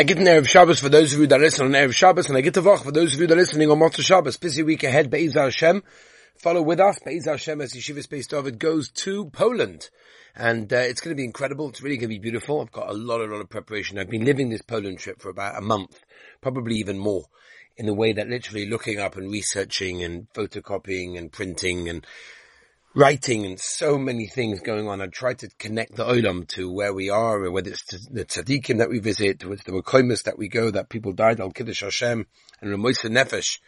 I get an Erev Shabbos for those of you that listen on Erev Shabbos, and I get to Vach for those of you that are listening on Motzah Shabbos. Busy week ahead, Be'ez Hashem. Follow with us. Be'ez Hashem as Yeshiva Space David goes to Poland. And uh, it's going to be incredible. It's really going to be beautiful. I've got a lot, a lot of preparation. I've been living this Poland trip for about a month, probably even more, in the way that literally looking up and researching and photocopying and printing and writing and so many things going on. I try to connect the Olam to where we are, whether it's the tzaddikim that we visit, or it's the Mekoimus that we go, that people died, Al Kiddush Hashem, and Ramoisa Nefesh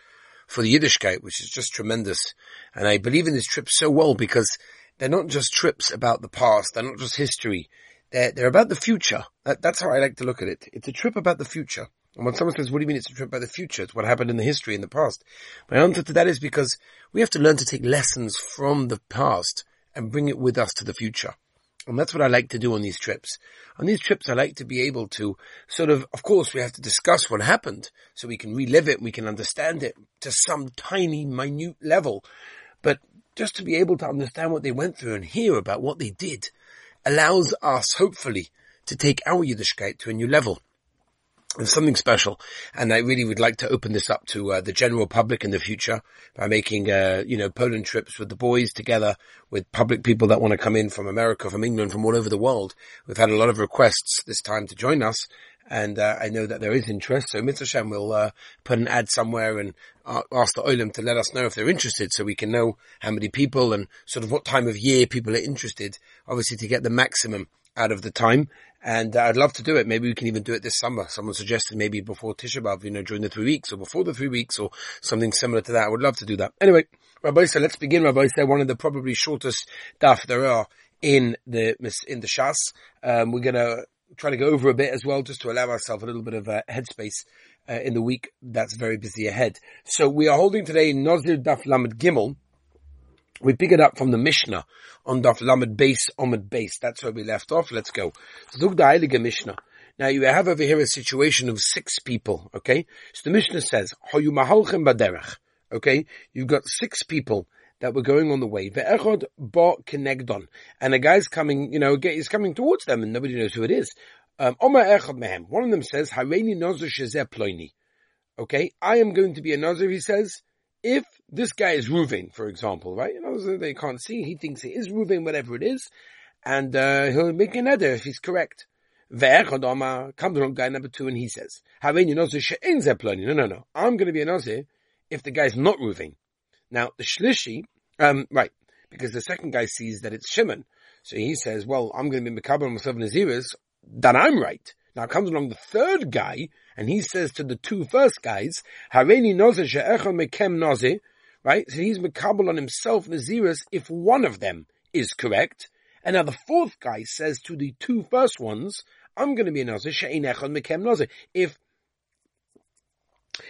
for the Yiddishkeit, which is just tremendous. And I believe in this trip so well because they're not just trips about the past, they're not just history, they're, they're about the future. That, that's how I like to look at it. It's a trip about the future. And when someone says, what do you mean it's a trip by the future? It's what happened in the history in the past. My answer to that is because we have to learn to take lessons from the past and bring it with us to the future. And that's what I like to do on these trips. On these trips, I like to be able to sort of, of course, we have to discuss what happened so we can relive it, we can understand it to some tiny, minute level. But just to be able to understand what they went through and hear about what they did allows us, hopefully, to take our Yiddishkeit to a new level. It's something special, and I really would like to open this up to uh, the general public in the future by making, uh, you know, Poland trips with the boys together with public people that want to come in from America, from England, from all over the world. We've had a lot of requests this time to join us, and uh, I know that there is interest. So Mitzvah will uh, put an ad somewhere and ask the Olim to let us know if they're interested, so we can know how many people and sort of what time of year people are interested. Obviously, to get the maximum out of the time. And I'd love to do it. Maybe we can even do it this summer. Someone suggested maybe before Tisha B'Av, you know, during the three weeks or before the three weeks or something similar to that. I would love to do that. Anyway, Rabbi said, let's begin. Rabbi said one of the probably shortest daf there are in the, in the Shas. Um, we're going to try to go over a bit as well, just to allow ourselves a little bit of uh, headspace uh, in the week that's very busy ahead. So we are holding today Nazir Daf Lamed Gimel, we pick it up from the Mishnah on Daf Lamed Base Omid Base. That's where we left off. Let's go. Zug the Mishnah. Now you have over here a situation of six people, okay? So the Mishnah says, Hoyu Mahalchem Baderech. Okay? You've got six people that were going on the way. Ve'echod ba kenegdon. And a guy's coming, you know, he's coming towards them and nobody knows who it is. Um, Omer echad mehem. One of them says, Hareini nozer shezeh ploini. Okay? I am going to be a nozer, he says, if this guy is Ruvain, for example, right? You know, they can't see. He thinks he is Ruvain, whatever it is, and uh, he'll make an eder if he's correct. Ve'echadama comes along guy number two, and he says, "Havin you know No, no, no. I'm going to be a nazir if the guy's not Ruvain. Now the shlishi, um, right? Because the second guy sees that it's Shimon, so he says, "Well, I'm going to be mekabel myself naziris. That I'm right." Now comes along the third guy, and he says to the two first guys, Hareni noze she'echel mekem noze, right? So he's mekabel on himself Naziris if one of them is correct. And now the fourth guy says to the two first ones, I'm going to be a noze she'ein echel mekem noze. If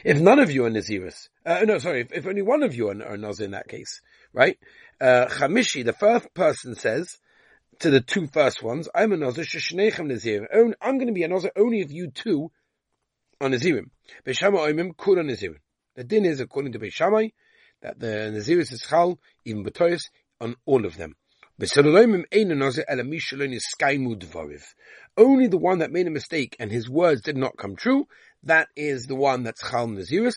if none of you are Naziris, uh, no, sorry, if, if, only one of you are, are Nazir in that case, right? Uh, Chamishi, the first person says, to the two first ones, I'm a Nazir, Sheshnechem Nazir. I'm going to be a Nazir only if you two are Nazirim. Beshama Oimim Kura Nazirim. The din is, according to Beishamai, that the Naziris is Chal, even Batoyas, on all of them. Only the one that made a mistake and his words did not come true, that is the one that's Chal Naziris.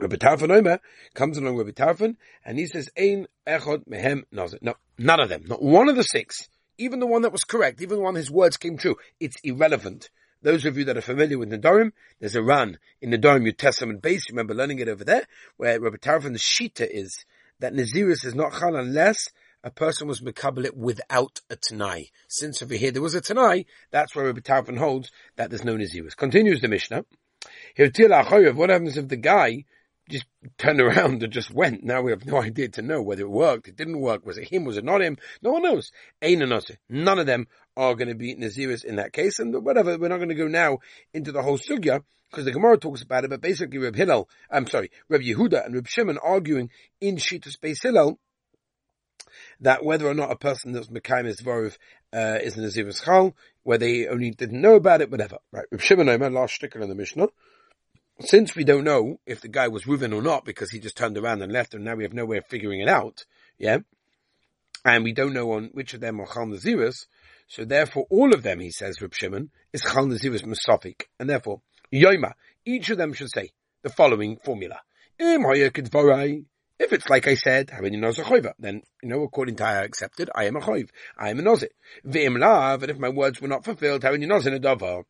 Rabbi Tarfon comes along Rabbi Tarfon and he says, Ein echod mehem nazir. No, none of them. Not one of the six. Even the one that was correct, even the one his words came true. It's irrelevant. Those of you that are familiar with Nedarim, there's a run in Nedarim New Testament base. You remember learning it over there, where Rabbi Tarfon, the Shita is that Naziris is not chal unless a person was mekabel without a Tanai. Since over here there was a Tanai, that's where Rabbi Tarfon holds that there's no Naziris. Continues the Mishnah. What happens if the guy just turned around and just went. Now we have no idea to know whether it worked, it didn't work, was it him, was it not him? No one knows. Ain and us. None of them are going to be Naziris in that case. And whatever, we're not going to go now into the whole sugya, because the Gemara talks about it, but basically Reb Hillel, I'm sorry, Reb Yehuda and Reb Shimon arguing in Shitas Beis Hillel, that whether or not a person that's Mekayim is Vorov, uh, is Naziris Chal, where they only didn't know about it, whatever. Right, Reb Shimon Omer, last sticker in the Mishnah, since we don't know if the guy was Reuven or not because he just turned around and left and now we have no way of figuring it out, yeah, and we don't know on which of them are Chal Naziris, So therefore, all of them, he says, Reb Shimon, is Chal Nazirus Musafik. And therefore, Yoima, each of them should say the following formula. If it's like I said, then, you know, according to I accepted, I am a choiv. I am a nozit. And if my words were not fulfilled, nozit a dover.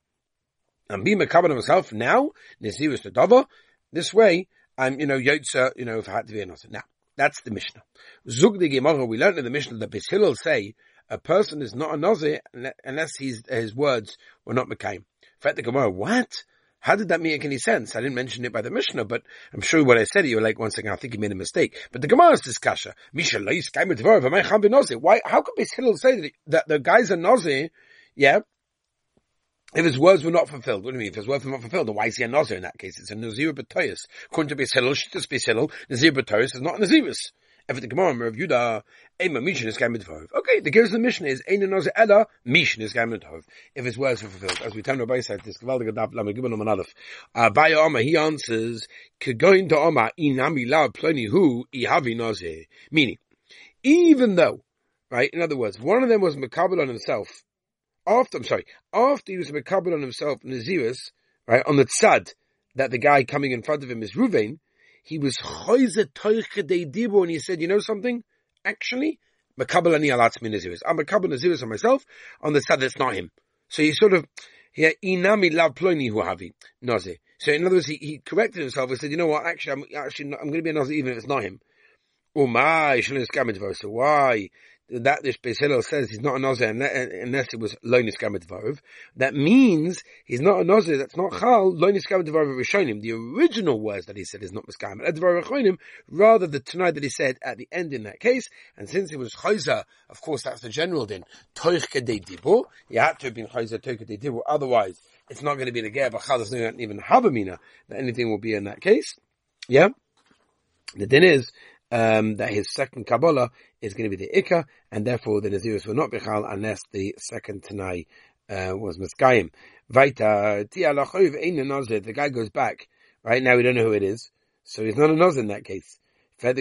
And be mekabel myself now, nezirus a dover. This way, I'm, you know, yotza, you know, if I had to be a nozit. Now, that's the Mishnah. Zug the Gemara, we learned in the Mishnah that Beis Hillel say, a person is not a nozit unless his, his words were not mekayim. Fact the Gemara, what? How did that make any sense? I didn't mention it by the Mishnah, but I'm sure what I said, you were like, one second, I think you made a mistake. But the Gemara is this kasha. Why, how could Beis Hillel say that, the guy's a nozi, yeah, if his words were not fulfilled, what do you mean? If his words were not fulfilled, then why is he a Nazir in that case? It's a Nazir B'toyas. According to Beis Hillel, Shittas Beis Hillel, Nazir B'toyas is not a Nazirus. If the Gemara of Yudah, Ema Mishin is Gaim Okay, the of the mission is Ein Nazir Ella, Mishin is Gaim If his words were fulfilled. As we tell Rabbi said, this Gewaldige Daf, Lama Gibon Oman Aleph. Uh, Abaye Oma, he answers, Kegoin to Oma, Inami La Ploni Hu, Ihavi Nazir. Meaning, even though, right, in other words, one of them was Makabal on himself, after, I'm sorry, after he was Makabal on himself, Nazirus, right, on the tzad, that the guy coming in front of him is Ruvain, he was choize toiche dibu, and he said, you know something? Actually, makabel ani alatzmi naziris. I'm makabel naziris on myself on the side that's not him. So he sort of, yeah, inami lav ploini hu havi nazi. So in other words, he, he corrected himself and said, you know what? Actually, I'm actually not, I'm going to be a nazi even if it's not him. Oh my, so why? That this Beis says he's not a Nazir unless it was Loinis Gamadvarov. That means he's not a Nazir, that's not Chal, Loinis Gamadvarov Rishonim. The original words that he said is not Miskayim. Advar Rishonim, rather the tonight that he said at the end in that case, and since it was Chayza, of course that's the general din, Toich Kedei Dibur, he had to have been Chayza Toich Kedei Dibur, otherwise it's not going to be the Ger, but Chal doesn't even have a Mina, that anything will be in that case. Yeah? The din is, um, that his second Kabbalah is going to be the Ikka, and therefore the Nazirus will not be Chal unless the second Tanai uh, was Miskayim. Vaita, the guy goes back. Right now we don't know who it is, so he's not a Nazir in that case. Says.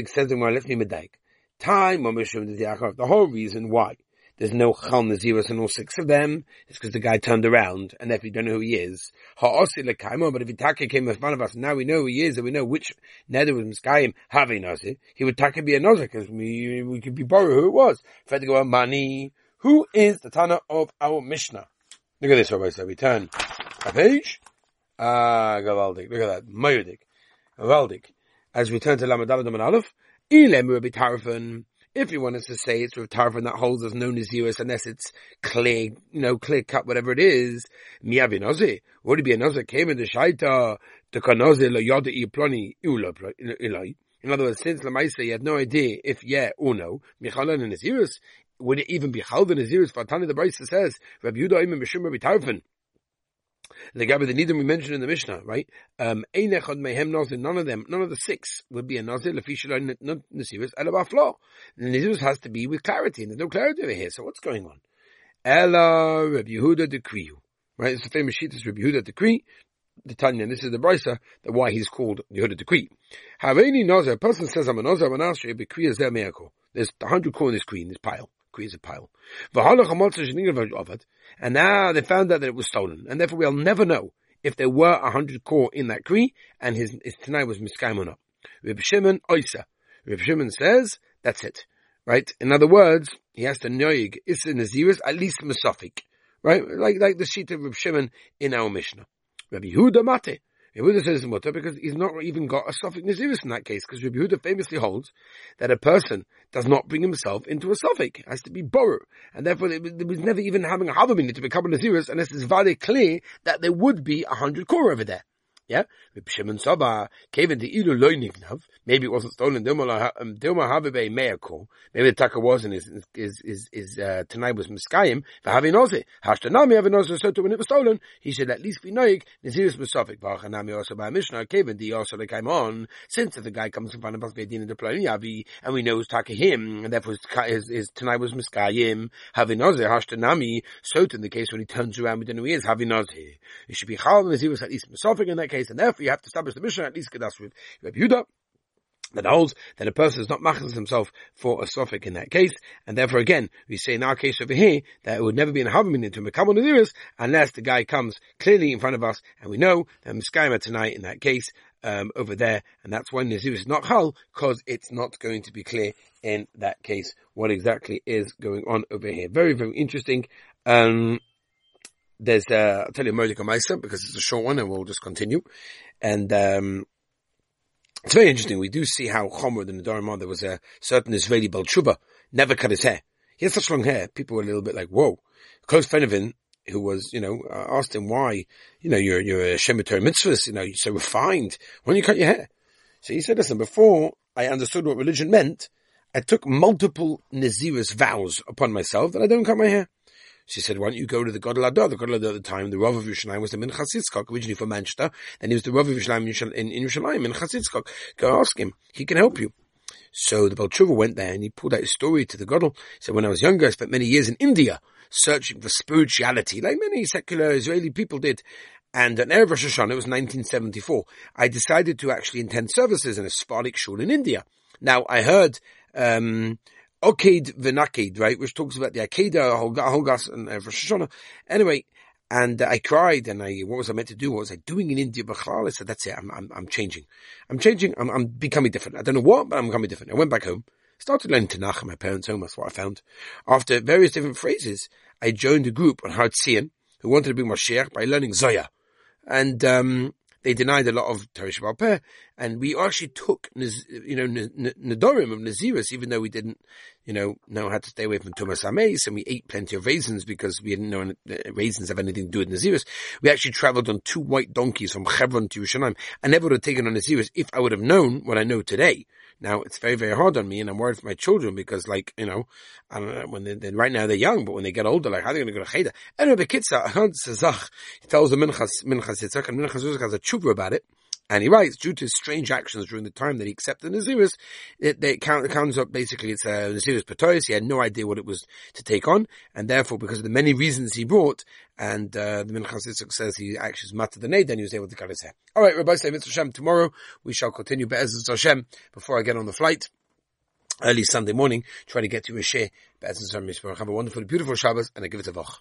Time, the whole reason why there's no Chal Naziris and all six of them. It's because the guy turned around, and if you don't know who he is, Ha'osi lekaimo, but if Itaka came in front of us, now we know who he is, and we know which nether was Miskayim, have a Nazir, he would Taka be a Nazir, because we, we could be borrow who it was. Fed go money. Who is the Tana of our Mishnah? Look at this, Rabbi, so we turn a page. Ah, Gavaldik. Look at that. Mayudik. Gavaldik. As we turn to Lamadal and Aleph, Ilem Rabbi Tarfon, if you wanted to say it's with Tarfon that holds as known as US unless it's clear, you know, clear cut, whatever it is, miyavi nozi. Would it be a nozi came in the shaita, the kanozi lo yoda ploni ilai. In other words, since Lamaisa, you had no idea if yeah or no, Michalan and Naziris, would it even be held Chalvin Naziris? Fatani the Brisa says, Rabbi Yudah Imam Mishum Rabbi Tarfon, the Gabi the Nidim we mentioned in the Mishnah, right? Um, none of them, none of the six would be a Nazir, Lefishalai Nasiris. The Nazirus has to be with clarity, and there's no clarity over here, so what's going on? Ella Rabbi Yehuda decree, right? It's the famous sheet, it's Rabbi Yehuda decree, the Tanya, this is the Brisa, that why he's called Yehuda decree. Have any Nazir, a person says I'm a Nazir, I'm an Asher, Bekri is their miracle. There's a hundred corn in this pile creates a pile. And now they found out that it was stolen, and therefore we'll never know if there were a hundred core in that kri, and his, his tonight was miskaim or not. Reb Shimon oisa. Reb Shimon says that's it, right? In other words, he has to noig issa naziris at least mesofik, right? Like like the sheet of Reb Shimon in our Mishnah. Rabbi Yehuda Mate. Yehuda says it's mutter because he's not even got a suffix naziris in that case, because Rabbi Yehuda famously holds that a person does not bring himself into a suffix, has to be borrowed, and therefore there was never even having a havamina to become a naziris unless it's very clear that there would be a hundred core over there. Yeah, Shimon Saba came. Maybe it wasn't stolen. Um. Maybe the taka wasn't. His his his, his uh, tonight was Miskayim. For having Oze. Hashtanami having Oze. So to when it was stolen, he should at least be Noig. Nazirus Musafik. Bachanami also by Mishnah. Came the also they came on. Since the guy comes in front of us, Bedin and the Yavi, and we know it's taka him, and therefore his, his tonight was Miskayim. Having Oze. Hashtanami. So in the case when he turns around, we don't know he is having Oze. It should be Chal Nazirus at least Musafik in that case case, and therefore you have to establish the mission at least Kedas with Rabbi Yehuda. that holds that a person is not machzis himself for a suffix in that case, and therefore again, we say in our case over here, that it would never be in a havaminin to become one of unless the guy comes clearly in front of us, and we know that Miskayma tonight in that case, um, over there, and that's when Nazir is not Hal, because it's not going to be clear in that case what exactly is going on over here. Very, very interesting. Um, there's, uh, I'll tell you a Mordecai Meister because it's a short one and we'll just continue. And, um, it's very interesting. We do see how Chomer, in the Nadarim, there was a certain Israeli Balchuba, never cut his hair. He had such long hair. People were a little bit like, whoa. Close friend of him, who was, you know, uh, asked him why, you know, you're, you're a Shemitah mitzvahs, you know, you're so refined. Why don't you cut your hair? So he said, listen, before I understood what religion meant, I took multiple Naziris vows upon myself that I don't cut my hair. She said, why don't you go to the Gadol Hador? The Gadol Hador at the time, the Rav of Yerushalayim was the Minchas Yitzchak, originally from Manchester, and he was the Rav of Yerushalayim in, Yerushalayim, Minchas Yitzchak. Go ask him. He can help you. So the Balchuva went there and he pulled out his story to the Gadol. He said, when I was younger, I spent many years in India searching for spirituality, like many secular Israeli people did. And on Erev Rosh Hashanah, it was 1974, I decided to actually attend services in a Sephardic shul in India. Now, I heard, um, Oked Venaked, right, which talks about the Akedah, Holgas, and uh, Rosh Hashanah. Anyway, and uh, I cried, and I, what was I meant to do? What was I doing in India? Bachlal? I said, that's it, I'm, I'm, I'm changing. I'm changing, I'm, I'm becoming different. I don't know what, but I'm becoming different. I went back home, started learning Tanakh in my parents' home, that's what I found. After various different phrases, I joined a group on Har who wanted to be Mashiach by learning Zoya. And, um, they denied a lot of Teresh Peh, and we actually took, you know, Nadorim of Naziris, even though we didn't, you know, know how to stay away from Tumas Ames, and we ate plenty of raisins because we didn't know uh, raisins have anything to do with Naziris. We actually traveled on two white donkeys from Hebron to Yerushalayim. I never would have taken on Naziris if I would have known what I know today. Now it's very, very hard on me and I'm worried for my children because like, you know, I don't know, when they, they right now they're young, but when they get older, like how are they going to go to Cheder? Anyway, Bekitza, he tells the Minchas, Minchas Yitzchak and Minchas Yitzchak has a tshuva about it. And he writes, due to his strange actions during the time that he accepted Naziris, it, it, count, counts up basically it's a uh, Naziris Patois. He had no idea what it was to take on. And therefore, because of the many reasons he brought, and uh, the Minchas says he actually mattered the nade, then he was able to cut his hair. All right, Rabbi Say Hashem, tomorrow we shall continue Be'ezus Hashem before I get on the flight. Early Sunday morning, try to get to a share. Have a wonderful, beautiful Shabbos, and I give it a vach.